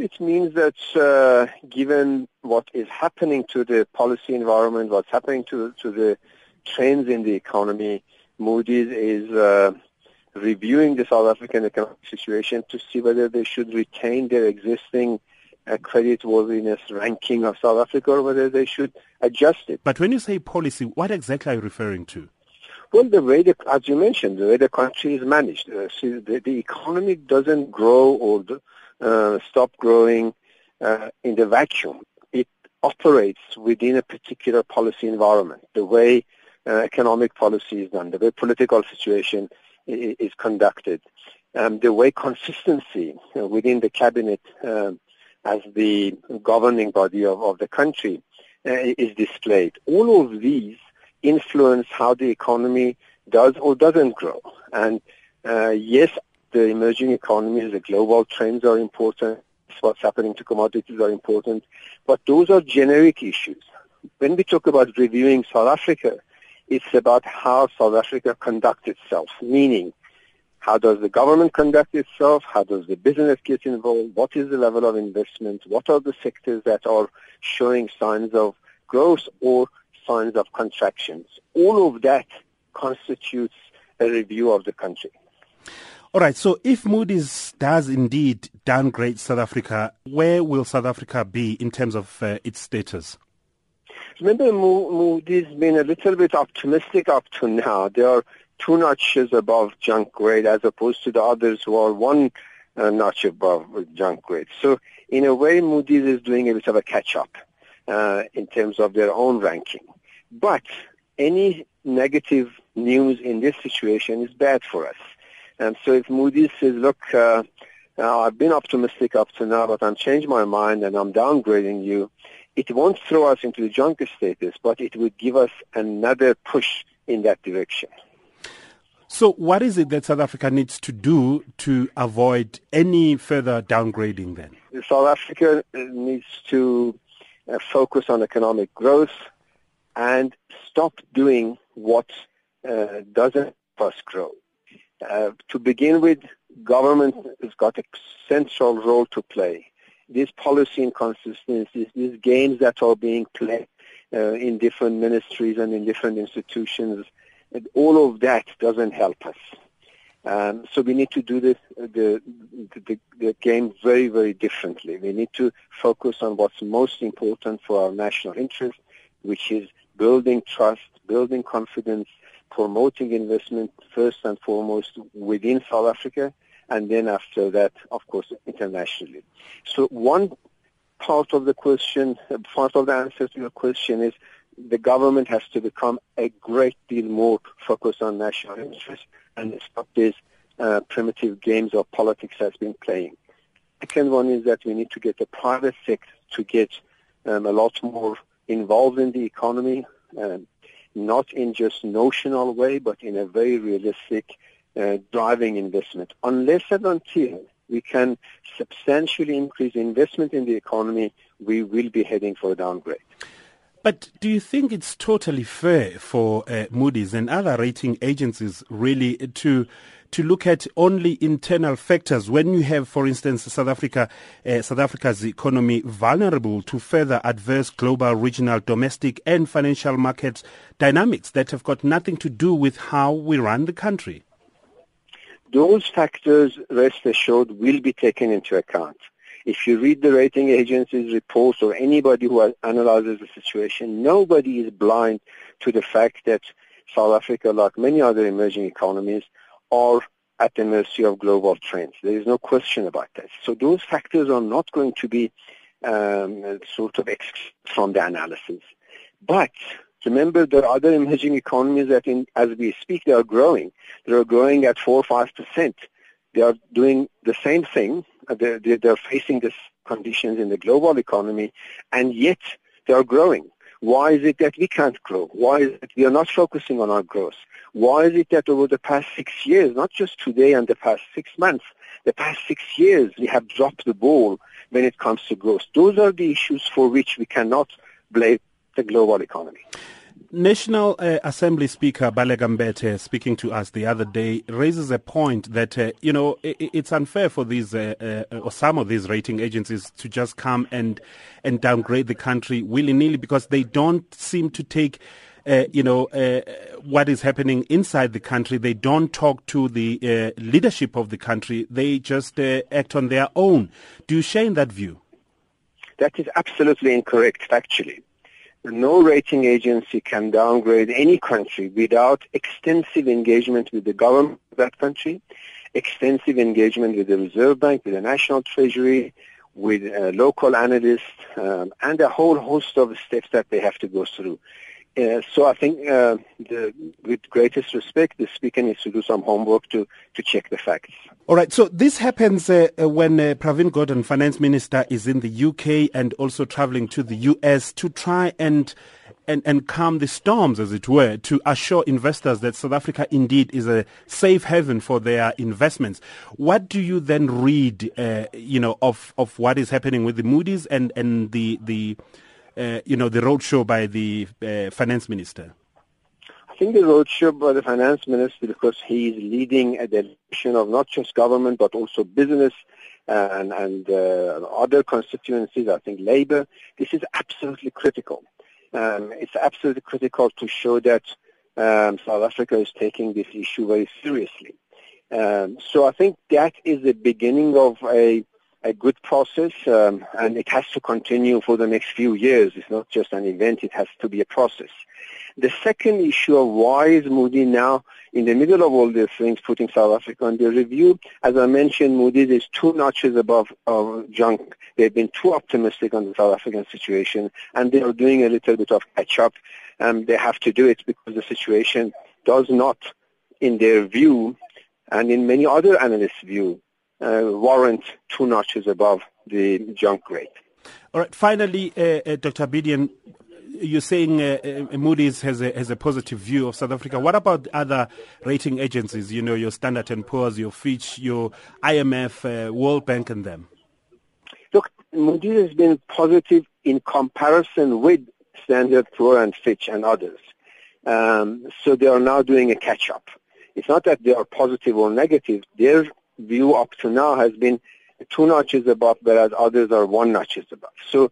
it means that uh, given what is happening to the policy environment, what's happening to, to the trends in the economy, Moody's is uh, reviewing the South African economic situation to see whether they should retain their existing uh, creditworthiness ranking of South Africa or whether they should adjust it. But when you say policy, what exactly are you referring to? Well, the way, the, as you mentioned, the way the country is managed. Uh, see, the, the, economy doesn't grow or uh, stop growing uh, in the vacuum. It operates within a particular policy environment. The way uh, economic policy is done, the way political situation is, is conducted, um, the way consistency within the cabinet um, as the governing body of, of the country uh, is displayed. All of these influence how the economy does or doesn't grow. And uh, yes, the emerging economies, the global trends are important. What's happening to commodities are important. But those are generic issues. When we talk about reviewing South Africa, it's about how South Africa conducts itself, meaning how does the government conduct itself? How does the business get involved? What is the level of investment? What are the sectors that are showing signs of growth or signs of contractions? All of that constitutes a review of the country. All right, so if Moody's does indeed downgrade South Africa, where will South Africa be in terms of uh, its status? Remember, Moody's been a little bit optimistic up to now. They are two notches above junk grade as opposed to the others who are one uh, notch above junk grade. So in a way, Moody's is doing a bit of a catch-up uh, in terms of their own ranking. But any negative news in this situation is bad for us. And so if Moody's says, look, uh, I've been optimistic up to now, but I'm changing my mind and I'm downgrading you, it won't throw us into the junk status, but it would give us another push in that direction. So what is it that South Africa needs to do to avoid any further downgrading then? South Africa needs to uh, focus on economic growth and stop doing what uh, doesn't help us grow. Uh, to begin with, government has got a central role to play. These policy inconsistencies, these games that are being played uh, in different ministries and in different institutions and all of that doesn't help us. Um, so we need to do this, the, the, the game very, very differently. We need to focus on what's most important for our national interest, which is building trust, building confidence, promoting investment first and foremost within South Africa, and then after that, of course, internationally. So one part of the question, part of the answer to your question is the government has to become a great deal more focused on national interest and stop these uh, primitive games of politics that's been playing. Second one is that we need to get the private sector to get um, a lot more involved in the economy, um, not in just notional way, but in a very realistic uh, driving investment. Unless and until we can substantially increase investment in the economy, we will be heading for a downgrade. But do you think it's totally fair for uh, Moody's and other rating agencies really to to look at only internal factors when you have, for instance, South Africa, uh, South Africa's economy vulnerable to further adverse global, regional, domestic, and financial market dynamics that have got nothing to do with how we run the country? Those factors, rest assured, will be taken into account. If you read the rating agencies' reports or anybody who analyzes the situation, nobody is blind to the fact that South Africa, like many other emerging economies, are at the mercy of global trends. There is no question about that. So those factors are not going to be um, sort of excluded from the analysis. But remember, there are other emerging economies that, in, as we speak, they are growing. They are growing at four or five percent. They are doing the same thing uh, they're, they're facing these conditions in the global economy, and yet they are growing. Why is it that we can't grow? Why is it we are not focusing on our growth? Why is it that over the past six years, not just today and the past six months, the past six years we have dropped the ball when it comes to growth? Those are the issues for which we cannot blame the global economy. National uh, Assembly Speaker Baleka Mbete, speaking to us the other day, raises a point that uh, you know it, it's unfair for these uh, uh, or some of these rating agencies to just come and and downgrade the country willy nilly because they don't seem to take. Uh, you know uh, what is happening inside the country. They don't talk to the leadership of the country. They just act on their own. Do you share in that view? That is absolutely incorrect, factually no rating agency can downgrade any country without extensive engagement with the government of that country, extensive engagement with the Reserve Bank, with the National Treasury, with uh, local analysts, um, and a whole host of steps that they have to go through. Uh, so I think, uh, the, with greatest respect, the speaker needs to do some homework to, to check the facts. All right. So this happens uh, uh when uh, Pravin Gordhan, finance minister, is in the UK and also traveling to the US to try and and, and calm the storms, as it were, to assure investors that South Africa indeed is a safe haven for their investments. What do you then read, uh, you know, of, of what is happening with the Moody's and, and the, the uh, you know, the roadshow by the uh, finance minister? I think the roadshow by the finance minister, because he is leading a delegation of not just government but also business and, and uh, other constituencies, I think labor, this is absolutely critical. Um, it's absolutely critical to show that um, South Africa is taking this issue very seriously. Um, so I think that is the beginning of a a good process, um, and it has to continue for the next few years. It's not just an event; it has to be a process. The second issue of why is Moody now in the middle of all these things putting South Africa under review? As I mentioned, Moody's is two notches above junk. They've been too optimistic on the South African situation, and they are doing a little bit of catch-up. Um, they have to do it because the situation does not, in their view, and in many other analysts' view, warrant two notches above the junk rate. All right. Finally, uh, uh, Dr. Abedian, you're saying uh, uh, Moody's has a, has a positive view of South Africa. What about other rating agencies? You know, your Standard and Poor's, your Fitch, your IMF, uh, World Bank, and them. Look, Moody's has been positive in comparison with Standard Poor and Fitch and others. Um, so they are now doing a catch-up. It's not that they are positive or negative. Their view up to now has been two notches above, whereas others are one notches above. So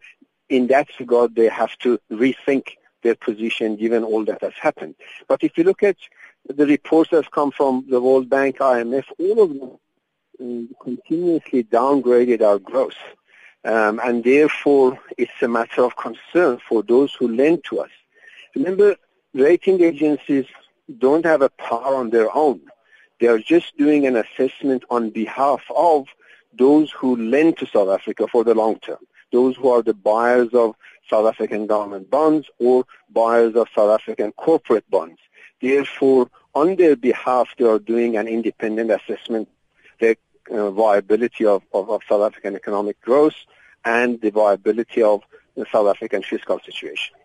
in that regard, they have to rethink their position given all that has happened. But if you look at the reports that have come from the World Bank, IMF, all of them um, continuously downgraded our growth. Um, and therefore, it's a matter of concern for those who lend to us. Remember, rating agencies don't have a power on their own. They are just doing an assessment on behalf of those who lend to South Africa for the long term, those who are the buyers of South African government bonds or buyers of South African corporate bonds. Therefore, on their behalf, they are doing an independent assessment, of the uh, viability of, of, of South African economic growth and the viability of the South African fiscal situation.